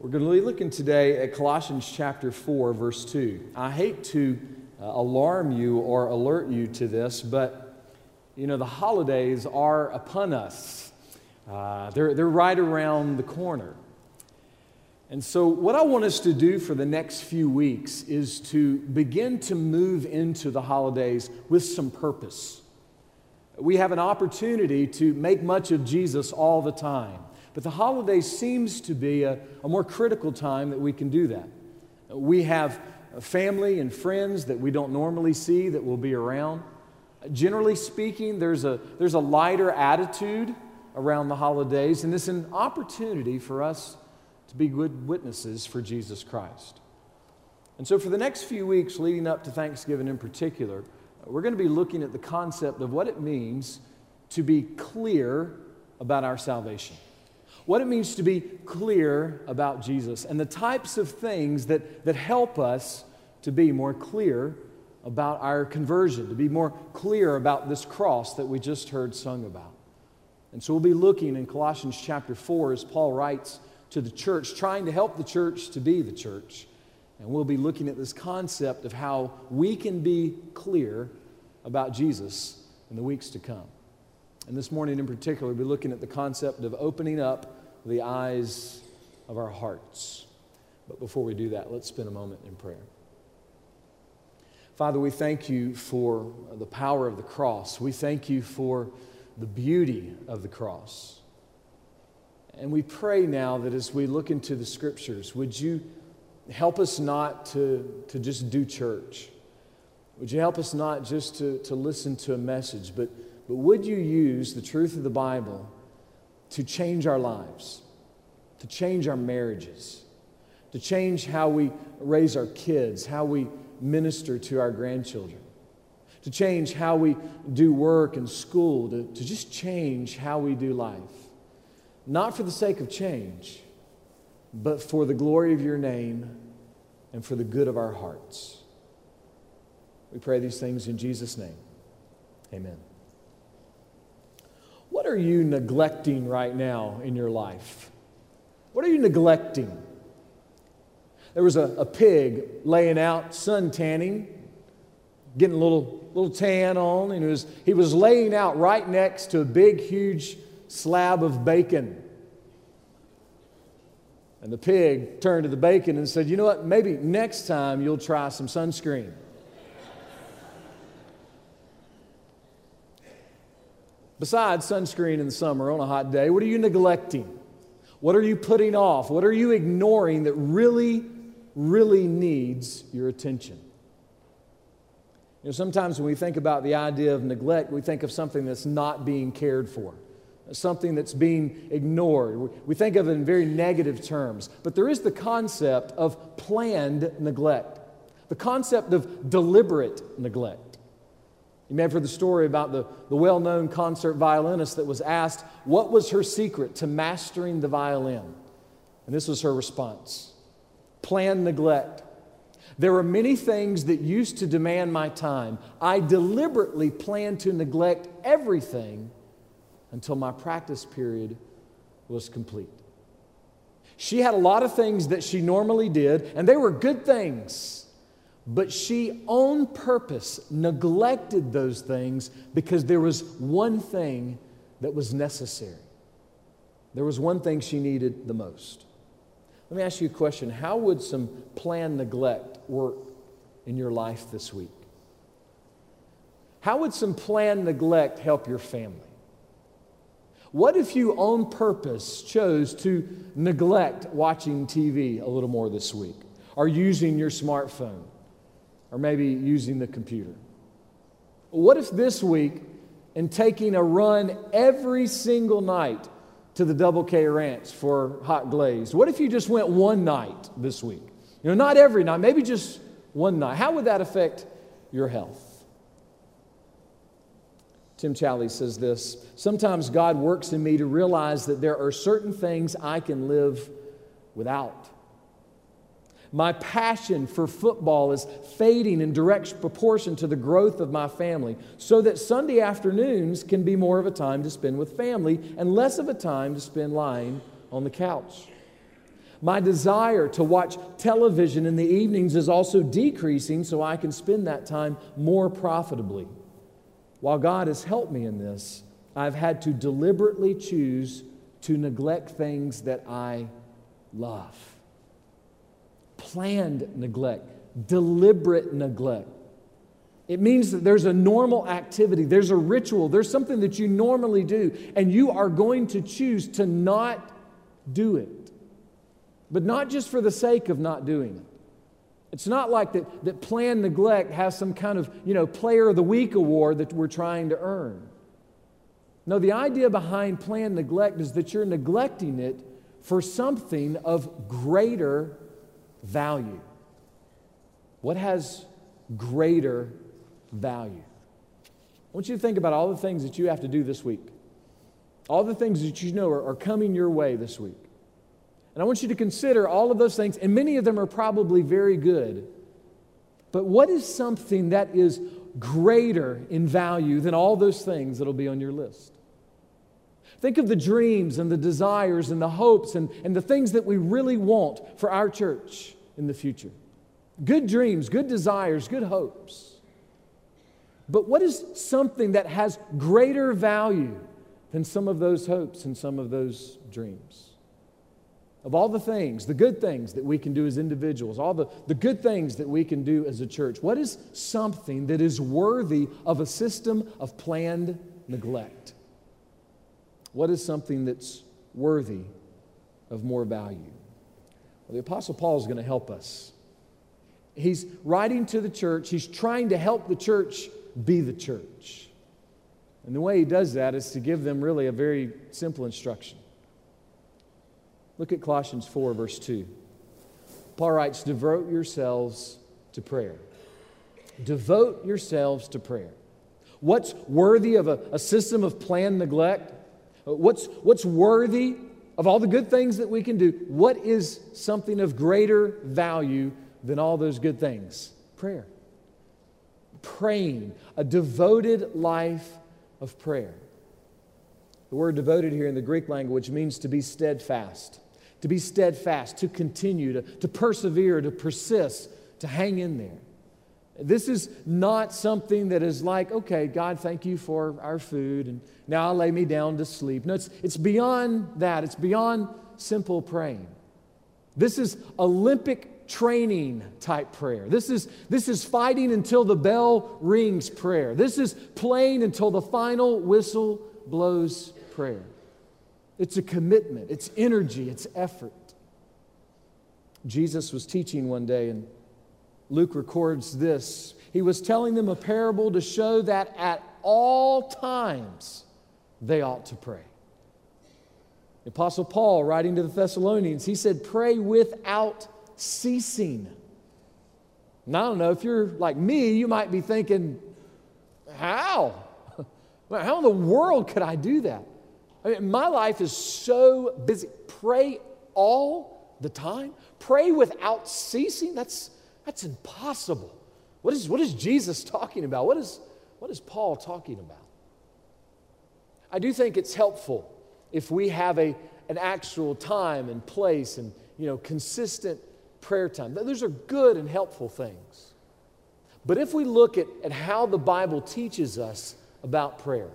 We're going to be looking today at Colossians chapter 4, verse 2. I hate to uh, alarm you or alert you to this, but you know, the holidays are upon us. Uh, they're, they're right around the corner. And so, what I want us to do for the next few weeks is to begin to move into the holidays with some purpose. We have an opportunity to make much of Jesus all the time. But the holiday seems to be a, a more critical time that we can do that. We have family and friends that we don't normally see that will be around. Generally speaking, there's a, there's a lighter attitude around the holidays, and it's an opportunity for us to be good witnesses for Jesus Christ. And so, for the next few weeks leading up to Thanksgiving in particular, we're going to be looking at the concept of what it means to be clear about our salvation what it means to be clear about Jesus and the types of things that, that help us to be more clear about our conversion, to be more clear about this cross that we just heard sung about. And so we'll be looking in Colossians chapter 4 as Paul writes to the church, trying to help the church to be the church. And we'll be looking at this concept of how we can be clear about Jesus in the weeks to come. And this morning in particular, we'll be looking at the concept of opening up the eyes of our hearts. But before we do that, let's spend a moment in prayer. Father, we thank you for the power of the cross. We thank you for the beauty of the cross. And we pray now that as we look into the scriptures, would you help us not to, to just do church? Would you help us not just to, to listen to a message, but but would you use the truth of the Bible to change our lives, to change our marriages, to change how we raise our kids, how we minister to our grandchildren, to change how we do work and school, to, to just change how we do life? Not for the sake of change, but for the glory of your name and for the good of our hearts. We pray these things in Jesus' name. Amen. What are you neglecting right now in your life? What are you neglecting? There was a, a pig laying out, sun tanning, getting a little, little tan on, and was, he was laying out right next to a big, huge slab of bacon. And the pig turned to the bacon and said, You know what? Maybe next time you'll try some sunscreen. Besides sunscreen in the summer on a hot day, what are you neglecting? What are you putting off? What are you ignoring that really, really needs your attention? You know, sometimes when we think about the idea of neglect, we think of something that's not being cared for, something that's being ignored. We think of it in very negative terms. But there is the concept of planned neglect, the concept of deliberate neglect. You may have heard the story about the, the well known concert violinist that was asked what was her secret to mastering the violin. And this was her response planned neglect. There are many things that used to demand my time. I deliberately planned to neglect everything until my practice period was complete. She had a lot of things that she normally did, and they were good things. But she, on purpose, neglected those things because there was one thing that was necessary. There was one thing she needed the most. Let me ask you a question How would some planned neglect work in your life this week? How would some planned neglect help your family? What if you, on purpose, chose to neglect watching TV a little more this week or using your smartphone? Or maybe using the computer. What if this week, in taking a run every single night to the Double K Ranch for hot glaze, what if you just went one night this week? You know, not every night, maybe just one night. How would that affect your health? Tim Challies says this Sometimes God works in me to realize that there are certain things I can live without. My passion for football is fading in direct proportion to the growth of my family, so that Sunday afternoons can be more of a time to spend with family and less of a time to spend lying on the couch. My desire to watch television in the evenings is also decreasing so I can spend that time more profitably. While God has helped me in this, I've had to deliberately choose to neglect things that I love. Planned neglect, deliberate neglect. It means that there's a normal activity, there's a ritual, there's something that you normally do, and you are going to choose to not do it but not just for the sake of not doing it. It's not like that, that planned neglect has some kind of, you know, player of the week award that we're trying to earn. No, the idea behind planned neglect is that you're neglecting it for something of greater value. What has greater value? I want you to think about all the things that you have to do this week, all the things that you know are, are coming your way this week. And I want you to consider all of those things, and many of them are probably very good. But what is something that is greater in value than all those things that'll be on your list? Think of the dreams and the desires and the hopes and, and the things that we really want for our church in the future. Good dreams, good desires, good hopes. But what is something that has greater value than some of those hopes and some of those dreams? of all the things, the good things that we can do as individuals, all the, the good things that we can do as a church, what is something that is worthy of a system of planned neglect? What is something that's worthy of more value? Well, the Apostle Paul is going to help us. He's writing to the church, he's trying to help the church be the church. And the way he does that is to give them really a very simple instruction. Look at Colossians 4, verse 2. Paul writes, Devote yourselves to prayer. Devote yourselves to prayer. What's worthy of a, a system of planned neglect? What's, what's worthy of all the good things that we can do? What is something of greater value than all those good things? Prayer. Praying, a devoted life of prayer. The word devoted here in the Greek language means to be steadfast to be steadfast, to continue, to, to persevere, to persist, to hang in there. This is not something that is like, okay, God, thank you for our food, and now I'll lay me down to sleep. No, it's, it's beyond that. It's beyond simple praying. This is Olympic training type prayer. This is, this is fighting until the bell rings prayer. This is playing until the final whistle blows prayer. It's a commitment, it's energy, it's effort. Jesus was teaching one day, and Luke records this. He was telling them a parable to show that at all times they ought to pray. The Apostle Paul, writing to the Thessalonians, he said, Pray without ceasing. Now, I don't know, if you're like me, you might be thinking, How? How in the world could I do that? I mean, my life is so busy. Pray all the time. Pray without ceasing. That's, that's impossible. What is, what is Jesus talking about? What is, what is Paul talking about? I do think it's helpful if we have a, an actual time and place and you know consistent prayer time. Those are good and helpful things. But if we look at, at how the Bible teaches us about prayer,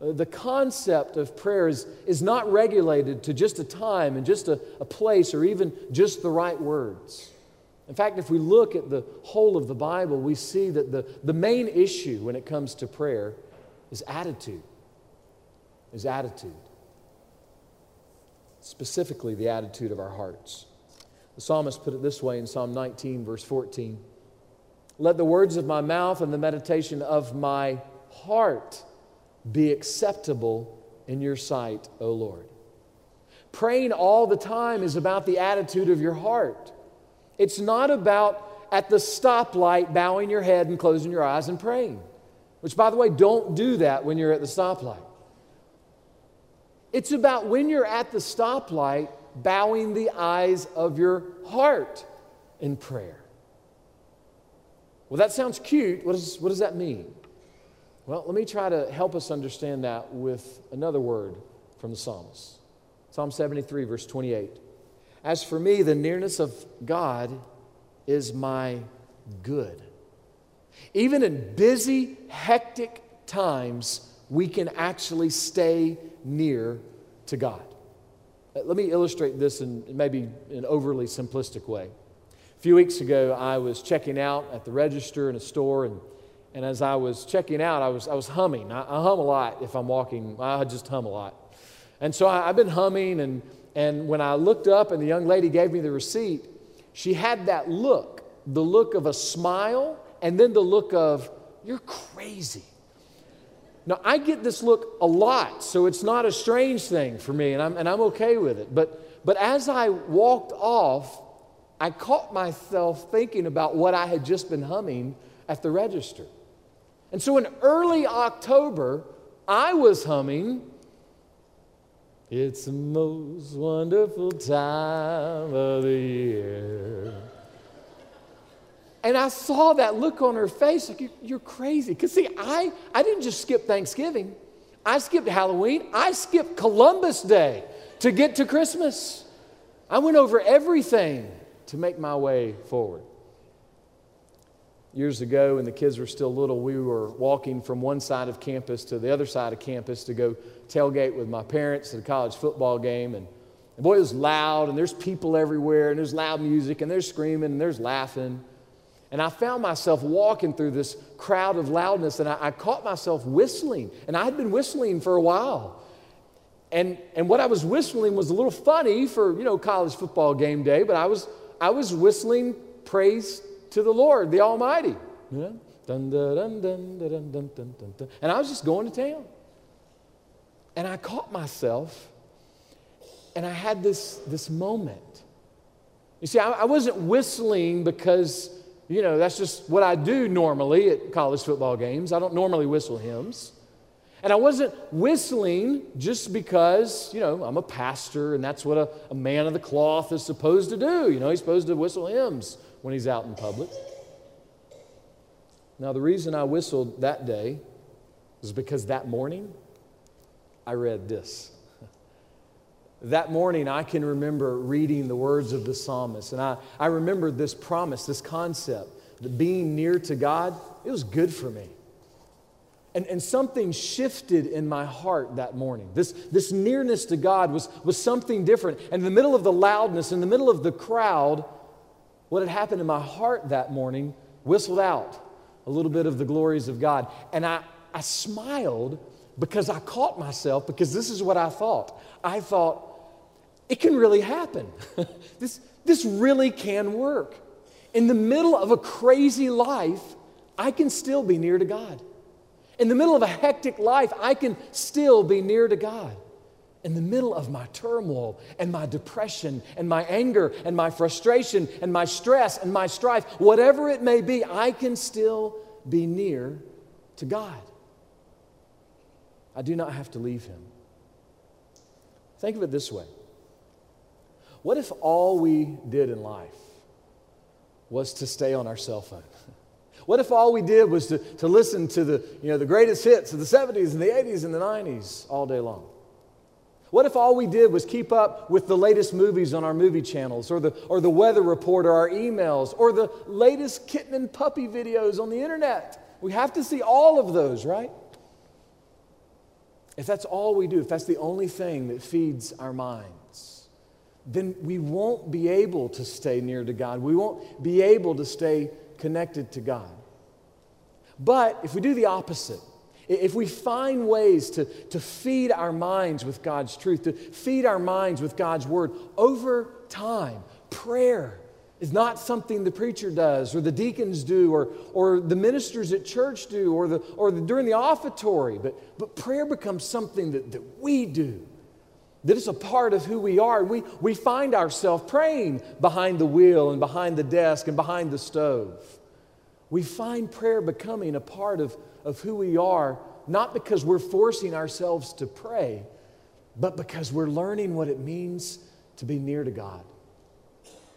uh, the concept of prayer is, is not regulated to just a time and just a, a place or even just the right words. In fact, if we look at the whole of the Bible, we see that the, the main issue when it comes to prayer is attitude. Is attitude. Specifically, the attitude of our hearts. The psalmist put it this way in Psalm 19, verse 14 Let the words of my mouth and the meditation of my heart be acceptable in your sight, O Lord. Praying all the time is about the attitude of your heart. It's not about at the stoplight bowing your head and closing your eyes and praying, which, by the way, don't do that when you're at the stoplight. It's about when you're at the stoplight, bowing the eyes of your heart in prayer. Well, that sounds cute. What, is, what does that mean? Well, let me try to help us understand that with another word from the psalmist. Psalm 73, verse 28. As for me, the nearness of God is my good. Even in busy, hectic times, we can actually stay near to God. Let me illustrate this in maybe an overly simplistic way. A few weeks ago, I was checking out at the register in a store, and, and as I was checking out, I was, I was humming. I, I hum a lot if I'm walking, I just hum a lot. And so I, I've been humming, and, and when I looked up and the young lady gave me the receipt, she had that look the look of a smile and then the look of, you're crazy. Now, I get this look a lot, so it's not a strange thing for me, and I'm, and I'm okay with it. But, but as I walked off, I caught myself thinking about what I had just been humming at the register. And so in early October, I was humming, It's the most wonderful time of the year. And I saw that look on her face like, you're, crazy. Because, see, I, I didn't just skip Thanksgiving, I skipped Halloween, I skipped Columbus Day to get to Christmas. I went over everything to make my way forward. Years ago, when the kids were still little, we were walking from one side of campus to the other side of campus to go tailgate with my parents at a college football game. And, and boy, it was loud, and there's people everywhere, and there's loud music, and there's screaming, and there's laughing. And I found myself walking through this crowd of loudness, and I, I, caught myself whistling. And I had been whistling for a while. And, and what I was whistling was a little funny for, you know, college football game day, but I was, I was whistling praise to the Lord, the Almighty. And I was just going to town. And I caught myself and I had this, this moment. You see, I, I wasn't whistling because, you know, that's just what I do normally at college football games. I don't normally whistle hymns. And I wasn't whistling just because, you know, I'm a pastor and that's what a, a man of the cloth is supposed to do. You know, he's supposed to whistle hymns when he's out in public. Now, the reason I whistled that day was because that morning I read this. That morning, I can remember reading the words of the psalmist, and I, I remember this promise, this concept that being near to God, it was good for me. And, and something shifted in my heart that morning. This, this nearness to God was, was something different. And in the middle of the loudness, in the middle of the crowd, what had happened in my heart that morning whistled out a little bit of the glories of God. And I, I smiled because I caught myself, because this is what I thought. I thought, it can really happen. this, this really can work. In the middle of a crazy life, I can still be near to God. In the middle of a hectic life, I can still be near to God. In the middle of my turmoil and my depression and my anger and my frustration and my stress and my strife, whatever it may be, I can still be near to God. I do not have to leave Him. Think of it this way what if all we did in life was to stay on our cell phone? What if all we did was to, to listen to the, you know, the greatest hits of the 70s and the 80s and the 90s all day long? What if all we did was keep up with the latest movies on our movie channels, or the, or the weather report, or our emails, or the latest kitten and puppy videos on the internet? We have to see all of those, right? If that's all we do, if that's the only thing that feeds our minds, then we won't be able to stay near to God. We won't be able to stay connected to God. But if we do the opposite, if we find ways to, to feed our minds with God's truth, to feed our minds with God's word, over time, prayer is not something the preacher does or the deacons do or, or the ministers at church do or, the, or the, during the offertory, but, but prayer becomes something that, that we do that is a part of who we are. We, we find ourselves praying behind the wheel and behind the desk and behind the stove. We find prayer becoming a part of, of who we are, not because we're forcing ourselves to pray, but because we're learning what it means to be near to God.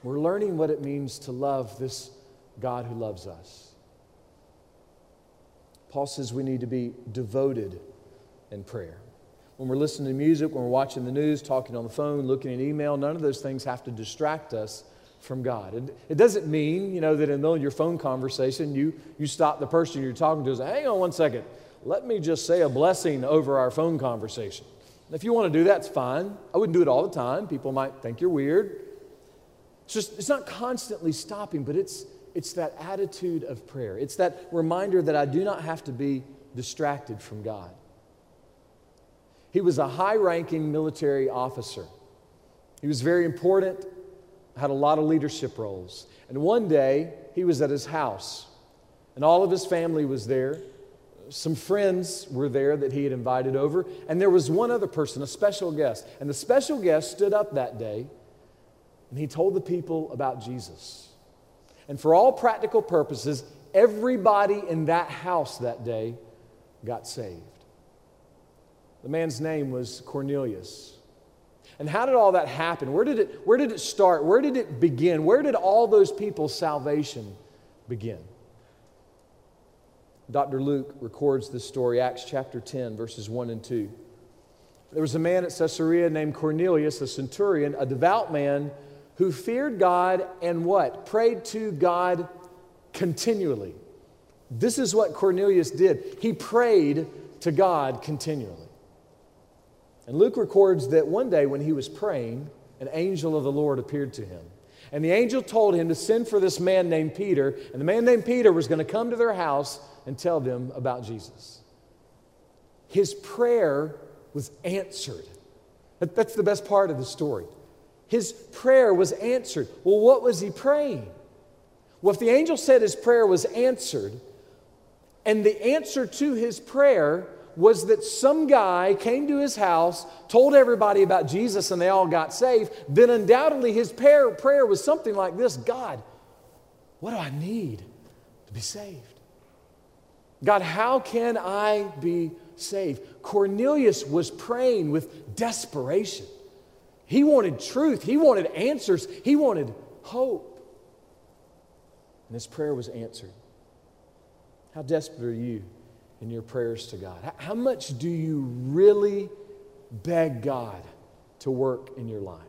We're learning what it means to love this God who loves us. Paul says we need to be devoted in prayer. when we're listening to music, when we're watching the news, talking on the phone, looking at email, none of those things have to distract us from God. It, it doesn't mean, you know, that in the middle of your phone conversation, you, you stop the person you're talking to and say, hang on one second, let me just say a blessing over our phone conversation. if you want to do that, it's fine. I wouldn't do it all the time. People might think you're weird. It's just, it's not constantly stopping, but it's, it's that attitude of prayer. It's that reminder that I do not have to be distracted from God. He was a high ranking military officer. He was very important, had a lot of leadership roles. And one day, he was at his house, and all of his family was there. Some friends were there that he had invited over, and there was one other person, a special guest. And the special guest stood up that day and he told the people about Jesus. And for all practical purposes, everybody in that house that day got saved. The man's name was Cornelius. And how did all that happen? Where did it, where did it start? Where did it begin? Where did all those people's salvation begin? Dr. Luke records this story, Acts chapter 10, verses 1 and 2. There was a man at Caesarea named Cornelius, a centurion, a devout man who feared God and what? Prayed to God continually. This is what Cornelius did. He prayed to God continually. And Luke records that one day when he was praying, an angel of the Lord appeared to him. And the angel told him to send for this man named Peter, and the man named Peter was going to come to their house and tell them about Jesus. His prayer was answered. That's the best part of the story. His prayer was answered. Well, what was he praying? Well, if the angel said his prayer was answered, and the answer to his prayer was that some guy came to his house, told everybody about Jesus, and they all got saved, then undoubtedly his prayer, prayer was something like this God, what do I need to be saved? God, how can I be saved? Cornelius was praying with desperation. He wanted truth, he wanted answers, he wanted hope. And his prayer was answered. How desperate are you in your prayers to God? How much do you really beg God to work in your life?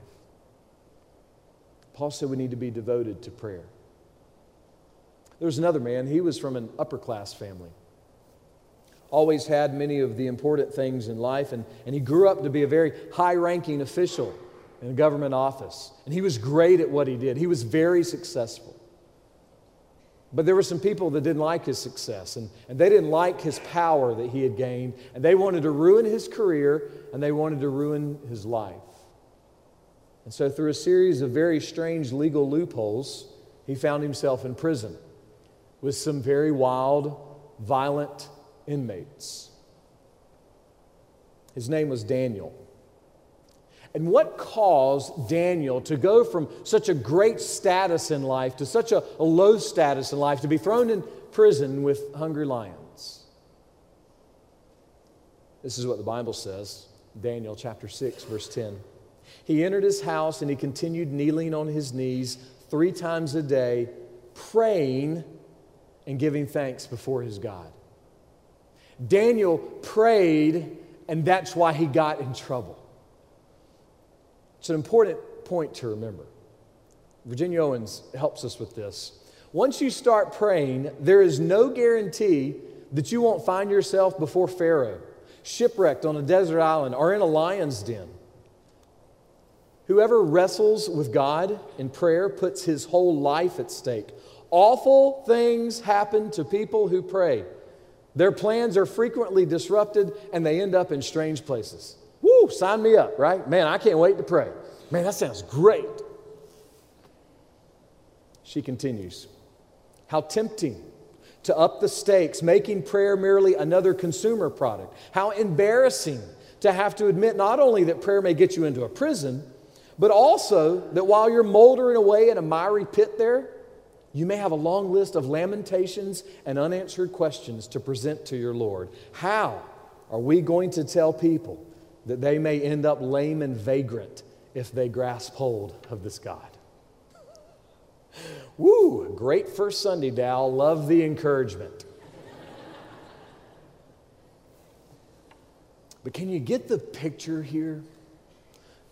Paul said we need to be devoted to prayer. There was another man, he was from an upper class family. Always had many of the important things in life, and, and he grew up to be a very high ranking official in a government office. And he was great at what he did, he was very successful. But there were some people that didn't like his success, and, and they didn't like his power that he had gained, and they wanted to ruin his career, and they wanted to ruin his life. And so, through a series of very strange legal loopholes, he found himself in prison with some very wild, violent inmates. His name was Daniel. And what caused Daniel to go from such a great status in life to such a, a, low status in life to be thrown in prison with hungry lions? This is what the Bible says Daniel chapter 6, verse 10. He entered his house and he continued kneeling on his knees three times a day, praying and giving thanks before his God. Daniel prayed, and that's why he got in trouble. It's an important point to remember. Virginia Owens helps us with this. Once you start praying, there is no guarantee that you won't find yourself before Pharaoh, shipwrecked on a desert island or in a lion's den. Whoever wrestles with God in prayer puts his whole life at stake. Awful things happen to people who pray. Their plans are frequently disrupted and they end up in strange places. Sign me up, right? Man, I can't wait to pray. Man, that sounds great. She continues, How tempting to up the stakes, making prayer merely another consumer product. How embarrassing to have to admit not only that prayer may get you into a prison, but also that while you're moldering away in a miry pit there, you may have a long list of lamentations and unanswered questions to present to your Lord. How are we going to tell people that they may end up lame and vagrant if they grasp hold of this God. Woo, great first Sunday, Dal. Love the encouragement. But can you get the picture here?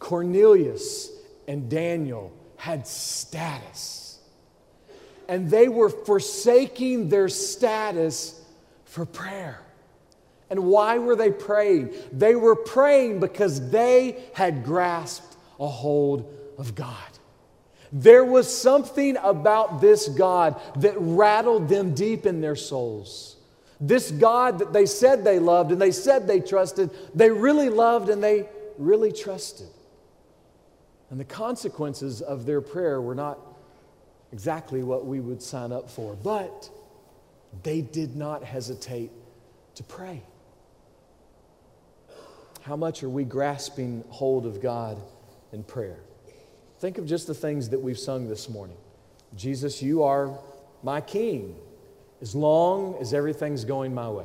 Cornelius and Daniel had status, and they were forsaking their status for prayer. And why were they praying? They were praying because they had grasped a hold of God. There was something about this God that rattled them deep in their souls. This God that they said they loved and they said they trusted, they really loved and they really trusted. And the consequences of their prayer were not exactly what we would sign up for, but they did not hesitate to pray. How much are we grasping hold of God in prayer? Think of just the things that we've sung this morning. Jesus, you are my king as long as everything's going my way.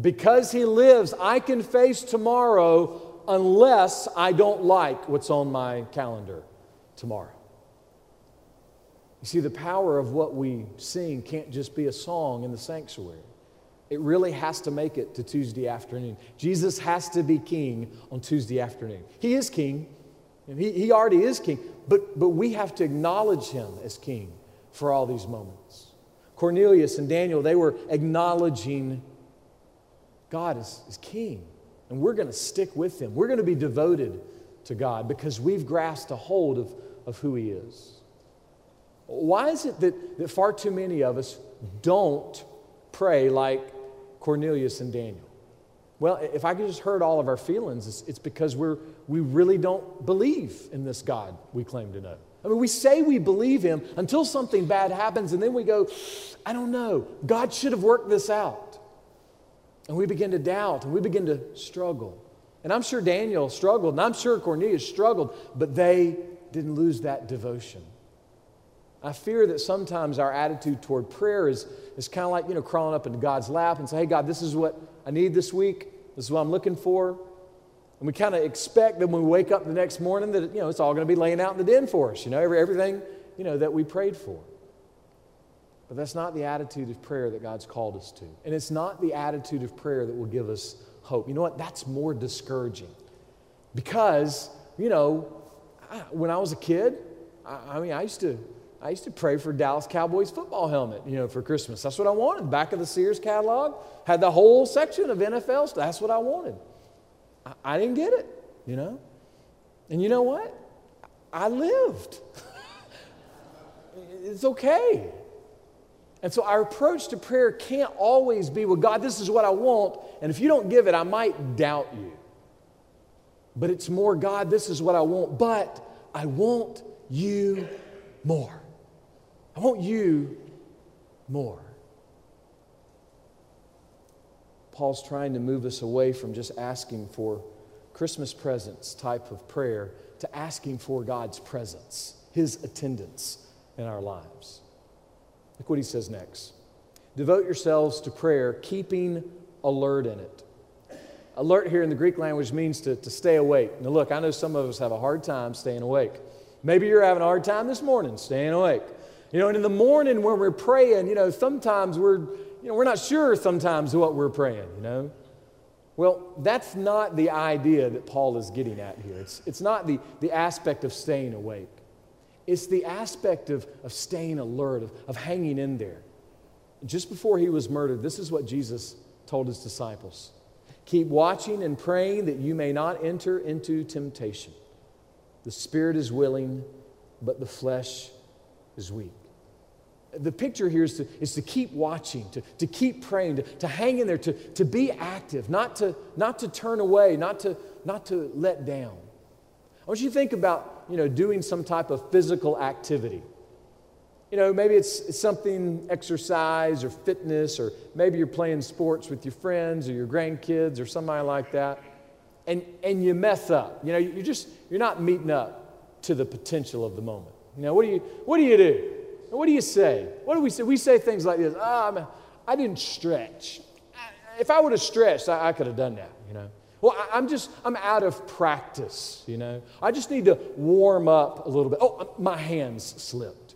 Because he lives, I can face tomorrow unless I don't like what's on my calendar tomorrow. You see, the power of what we sing can't just be a song in the sanctuary. It really has to make it to Tuesday afternoon. Jesus has to be king on Tuesday afternoon. He is king, he, he already is king, but, but we have to acknowledge him as king for all these moments. Cornelius and Daniel, they were acknowledging God as, as king. And we're going to stick with him. We're going to be devoted to God because we've grasped a hold of, of who he is. Why is it that, that far too many of us don't pray like Cornelius and Daniel? Well, if I could just hurt all of our feelings, it's, it's because we're, we really don't believe in this God we claim to know. I mean, we say we believe him until something bad happens, and then we go, I don't know, God should have worked this out. And we begin to doubt and we begin to struggle. And I'm sure Daniel struggled, and I'm sure Cornelius struggled, but they didn't lose that devotion. I fear that sometimes our attitude toward prayer is, is kind of like, you know, crawling up into God's lap and say, hey, God, this is what I need this week. This is what I'm looking for. And we kind of expect that when we wake up the next morning that, you know, it's all going to be laying out in the den for us, you know, every, everything, you know, that we prayed for. But that's not the attitude of prayer that God's called us to. And it's not the attitude of prayer that will give us hope. You know what? That's more discouraging. Because, you know, I, when I was a kid, I, I mean, I used to I used to pray for Dallas Cowboys football helmet, you know, for Christmas. That's what I wanted. Back of the Sears catalog had the whole section of NFL stuff. That's what I wanted. I, I didn't get it, you know. And you know what? I lived. it's okay. And so our approach to prayer can't always be, well, God, this is what I want. And if you don't give it, I might doubt you. But it's more, God, this is what I want, but I want you more. I want you more. Paul's trying to move us away from just asking for Christmas presents type of prayer to asking for God's presence, His attendance in our lives. Look what he says next. Devote yourselves to prayer, keeping alert in it. Alert here in the Greek language means to, to stay awake. Now, look, I know some of us have a hard time staying awake. Maybe you're having a hard time this morning staying awake. You know, and in the morning when we're praying, you know, sometimes we're, you know, we're not sure sometimes what we're praying, you know. Well, that's not the idea that Paul is getting at here. It's, it's not the, the aspect of staying awake. It's the aspect of, of staying alert, of, of hanging in there. Just before he was murdered, this is what Jesus told his disciples Keep watching and praying that you may not enter into temptation. The spirit is willing, but the flesh is weak. The picture here is to, is to keep watching, to, to keep praying, to, to hang in there, to, to be active, not to, not to turn away, not to, not to let down. I want you to think about, you know, doing some type of physical activity. You know, maybe it's, something exercise or fitness, or maybe you're playing sports with your friends or your grandkids or somebody like that, and, and you mess up. You know, you're just, you're not meeting up to the potential of the moment. You know, what do you, what do you do? What do you say? What do we say? We say things like this oh, I didn't stretch. If I would have stretched, I, I could have done that, you know. Well, I, am just, I'm out of practice, you know. I just need to warm up a little bit. Oh, um, my hands slipped.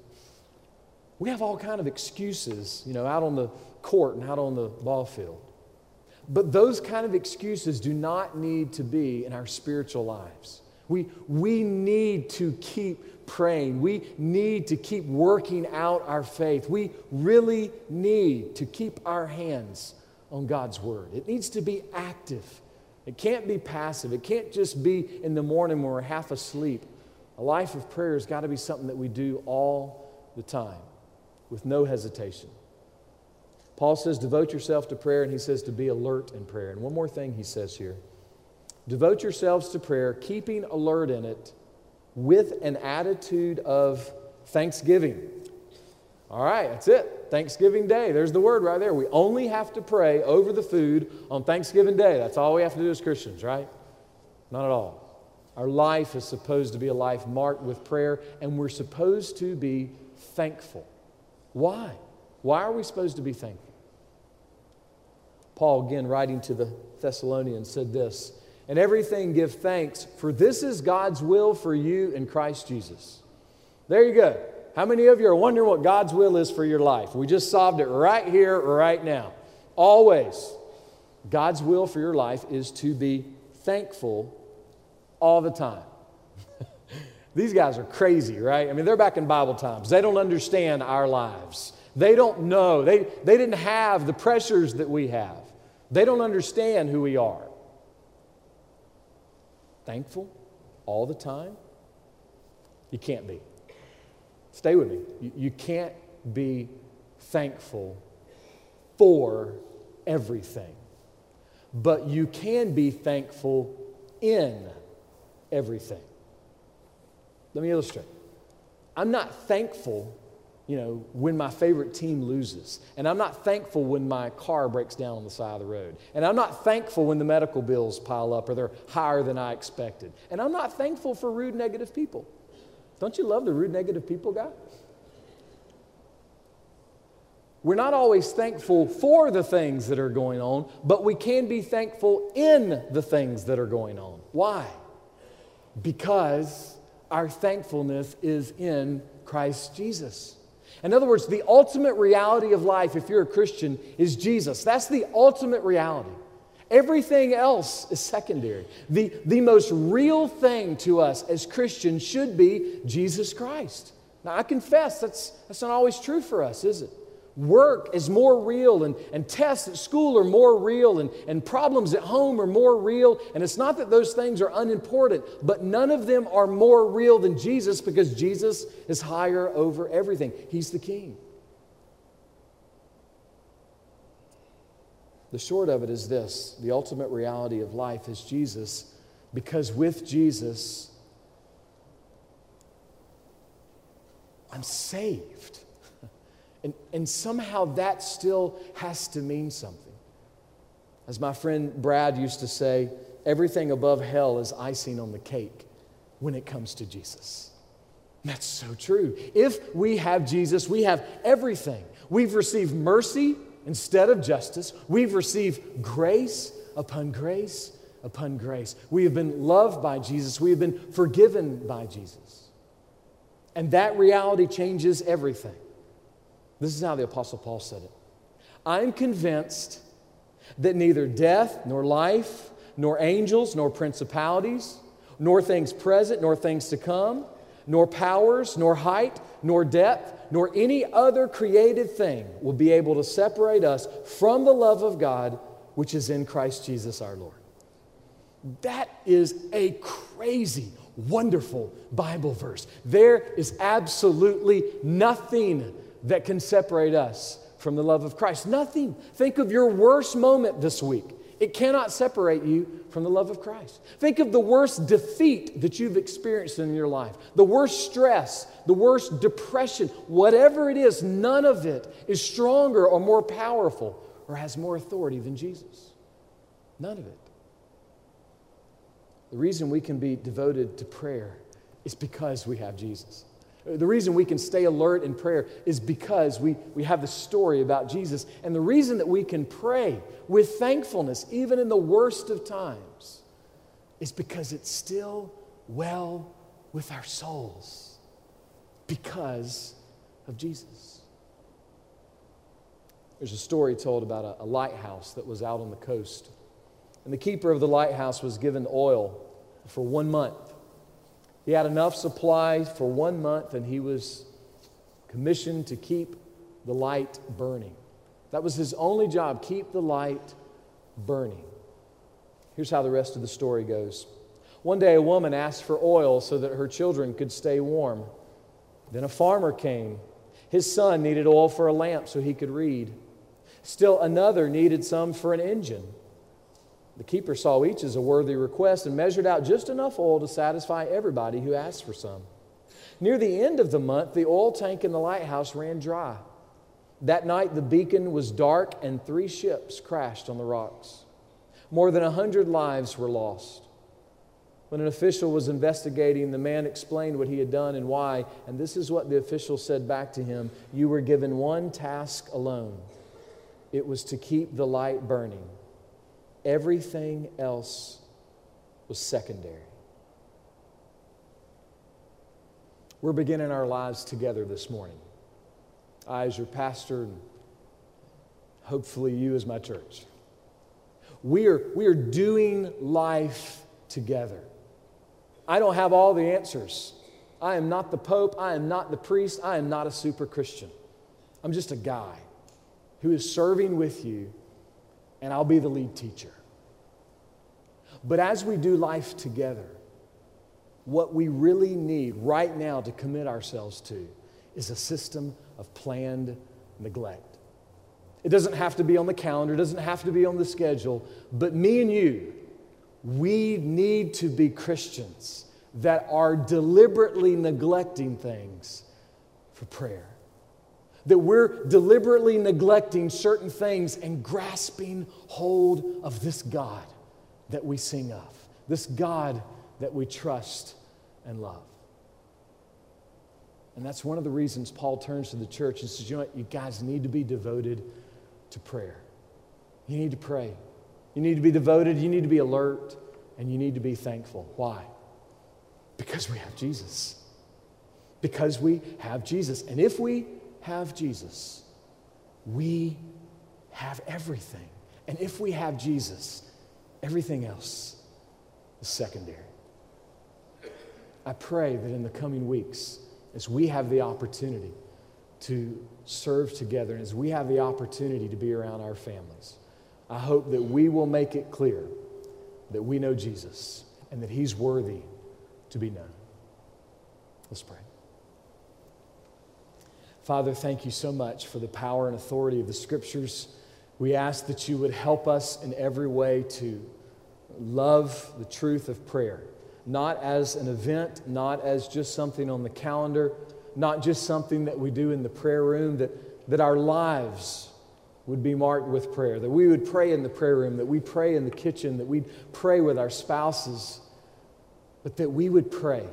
We have all kind of excuses, you know, out on the court and out on the ball field. But those kind of excuses do not need to be in our spiritual lives. We, we need to keep praying. We need to keep working out our faith. We really need to keep our hands on God's Word. It needs to be active. It can't be passive. It can't just be in the morning when we're half asleep. A life of prayer has got to be something that we do all the time with no hesitation. Paul says, devote yourself to prayer, and he says to be alert in prayer. And one more thing he says here devote yourselves to prayer, keeping alert in it with an attitude of thanksgiving. All right, that's it. Thanksgiving Day. There's the word right there. We only have to pray over the food on Thanksgiving Day. That's all we have to do as Christians, right? Not at all. Our life is supposed to be a life marked with prayer, and we're supposed to be thankful. Why? Why are we supposed to be thankful? Paul, again, writing to the Thessalonians, said this And everything give thanks, for this is God's will for you in Christ Jesus. There you go. How many of you are wondering what God's will is for your life? We just solved it right here, right now. Always. God's will for your life is to be thankful all the time. These guys are crazy, right? I mean, they're back in Bible times. They don't understand our lives. They don't know. They, they didn't have the pressures that we have. They don't understand who we are. Thankful all the time? You can't be. Stay with me. You, you can't be thankful for everything, but you can be thankful in everything. Let me illustrate. I'm not thankful, you know, when my favorite team loses. And I'm not thankful when my car breaks down on the side of the road. And I'm not thankful when the medical bills pile up or they're higher than I expected. And I'm not thankful for rude, negative people. Don't you love the rude, negative people guy? We're not always thankful for the things that are going on, but we can be thankful in the things that are going on. Why? Because our thankfulness is in Christ Jesus. In other words, the ultimate reality of life, if you're a Christian, is Jesus. That's the ultimate reality. Everything else is secondary. The, the most real thing to us as Christians should be Jesus Christ. Now, I confess that's, that's not always true for us, is it? Work is more real, and, and tests at school are more real, and, and problems at home are more real. And it's not that those things are unimportant, but none of them are more real than Jesus because Jesus is higher over everything. He's the king. The short of it is this the ultimate reality of life is Jesus, because with Jesus, I'm saved. And, and somehow that still has to mean something. As my friend Brad used to say, everything above hell is icing on the cake when it comes to Jesus. That's so true. If we have Jesus, we have everything. We've received mercy instead of justice. We've received grace upon grace upon grace. We have been loved by Jesus. We have been forgiven by Jesus. And that reality changes everything. This is how the Apostle Paul said it I'm convinced that neither death, nor life, nor angels, nor principalities, nor things present, nor things to come, nor powers, nor height, nor depth, nor any other created thing will be able to separate us from the love of God which is in Christ Jesus our Lord. That is a crazy, wonderful Bible verse. There is absolutely nothing that can separate us from the love of Christ. Nothing. Think of your worst moment this week. It cannot separate you from the love of Christ. Think of the worst defeat that you've experienced in your life, the worst stress, the worst depression, whatever it is, none of it is stronger or more powerful or has more authority than Jesus. None of it. The reason we can be devoted to prayer is because we have Jesus. The reason we can stay alert in prayer is because we, we have the story about Jesus. And the reason that we can pray with thankfulness, even in the worst of times, is because it's still well with our souls because of Jesus. There's a story told about a, a lighthouse that was out on the coast. And the keeper of the lighthouse was given oil for one month. He had enough supply for one month, and he was commissioned to keep the light burning. That was his only job keep the light burning. Here's how the rest of the story goes. One day, a woman asked for oil so that her children could stay warm. Then a farmer came. His son needed oil for a lamp so he could read. Still another needed some for an engine. The keeper saw each as a worthy request and measured out just enough oil to satisfy everybody who asked for some. Near the end of the month, the oil tank in the lighthouse ran dry. That night, the beacon was dark and three ships crashed on the rocks. More than a hundred lives were lost. When an official was investigating, the man explained what he had done and why, and this is what the official said back to him You were given one task alone it was to keep the light burning. Everything else was secondary. We're beginning our lives together this morning. I, as your pastor, and hopefully you, as my church. We are, we are doing life together. I don't have all the answers. I am not the Pope. I am not the priest. I am not a super Christian. I'm just a guy who is serving with you, and I'll be the lead teacher. But as we do life together, what we really need right now to commit ourselves to is a system of planned neglect. It doesn't have to be on the calendar, it doesn't have to be on the schedule, but me and you, we need to be Christians that are deliberately neglecting things for prayer that we're deliberately neglecting certain things and grasping hold of this God that we sing of, this God that we trust and love. And that's one of the reasons Paul turns to the church and says, you know what, you guys need to be devoted to prayer. You need to pray. You need to be devoted, you need to be alert, and you need to be thankful. Why? Because we have Jesus. Because we have Jesus. And if we have Jesus, we have everything. And if we have Jesus, everything else is secondary. I pray that in the coming weeks, as we have the opportunity to serve together, and as we have the opportunity to be around our families, I hope that we will make it clear that we know Jesus and that He's worthy to be known. Let's pray. Father, thank you so much for the power and authority of the scriptures. We ask that you would help us in every way to love the truth of prayer, not as an event, not as just something on the calendar, not just something that we do in the prayer room, that, that our lives would be marked with prayer, that we would pray in the prayer room, that we pray in the kitchen, that we'd pray with our spouses, but that we would pray,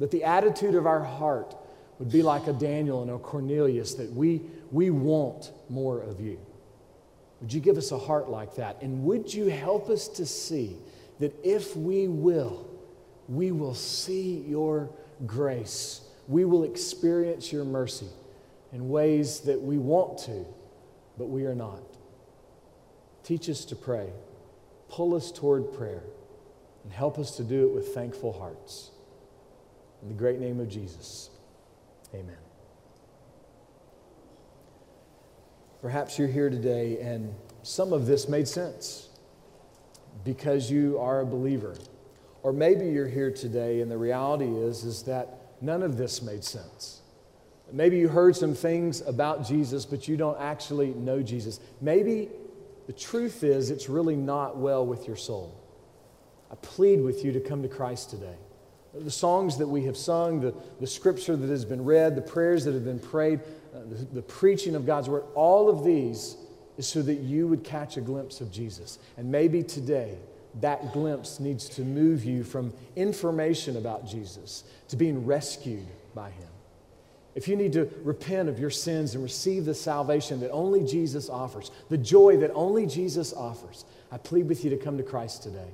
that the attitude of our heart would be like a Daniel and a Cornelius, that we, we want more of you. Would you give us a heart like that? And would you help us to see that if we will, we will see your grace. We will experience your mercy in ways that we want to, but we are not. Teach us to pray. Pull us toward prayer and help us to do it with thankful hearts. In the great name of Jesus. Amen. Perhaps you're here today and some of this made sense because you are a believer. Or maybe you're here today and the reality is, is that none of this made sense. Maybe you heard some things about Jesus, but you don't actually know Jesus. Maybe the truth is it's really not well with your soul. I plead with you to come to Christ today the songs that we have sung, the, the scripture that has been read, the prayers that have been prayed, uh, the, the preaching of God's word, all of these is so that you would catch a glimpse of Jesus. And maybe today, that glimpse needs to move you from information about Jesus to being rescued by Him. If you need to repent of your sins and receive the salvation that only Jesus offers, the joy that only Jesus offers, I plead with you to come to Christ today.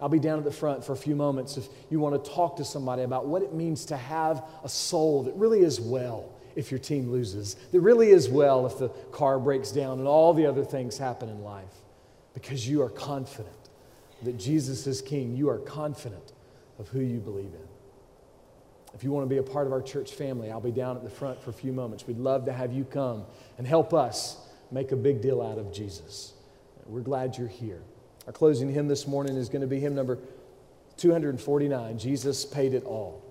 I'll be down at the front for a few moments if you want to talk to somebody about what it means to have a soul that really is well if your team loses, that really is well if the car breaks down and all the other things happen in life, because you are confident that Jesus is King. You are confident of who you believe in. If you want to be a part of our church family, I'll be down at the front for a few moments. We'd love to have you come and help us make a big deal out of Jesus. We're glad you're here. Our closing hymn this morning is going to be hymn number 249 Jesus Paid It All.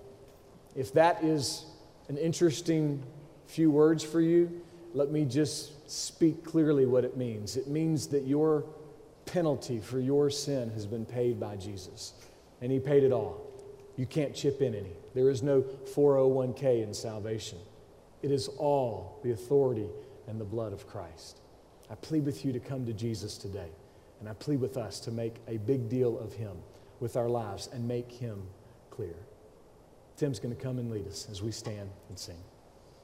If that is an interesting few words for you, let me just speak clearly what it means. It means that your penalty for your sin has been paid by Jesus, and He paid it all. You can't chip in any. There is no 401k in salvation. It is all the authority and the blood of Christ. I plead with you to come to Jesus today, and I plead with us to make a big deal of Him with our lives and make Him clear. Tim's going to come and lead us as we stand and sing.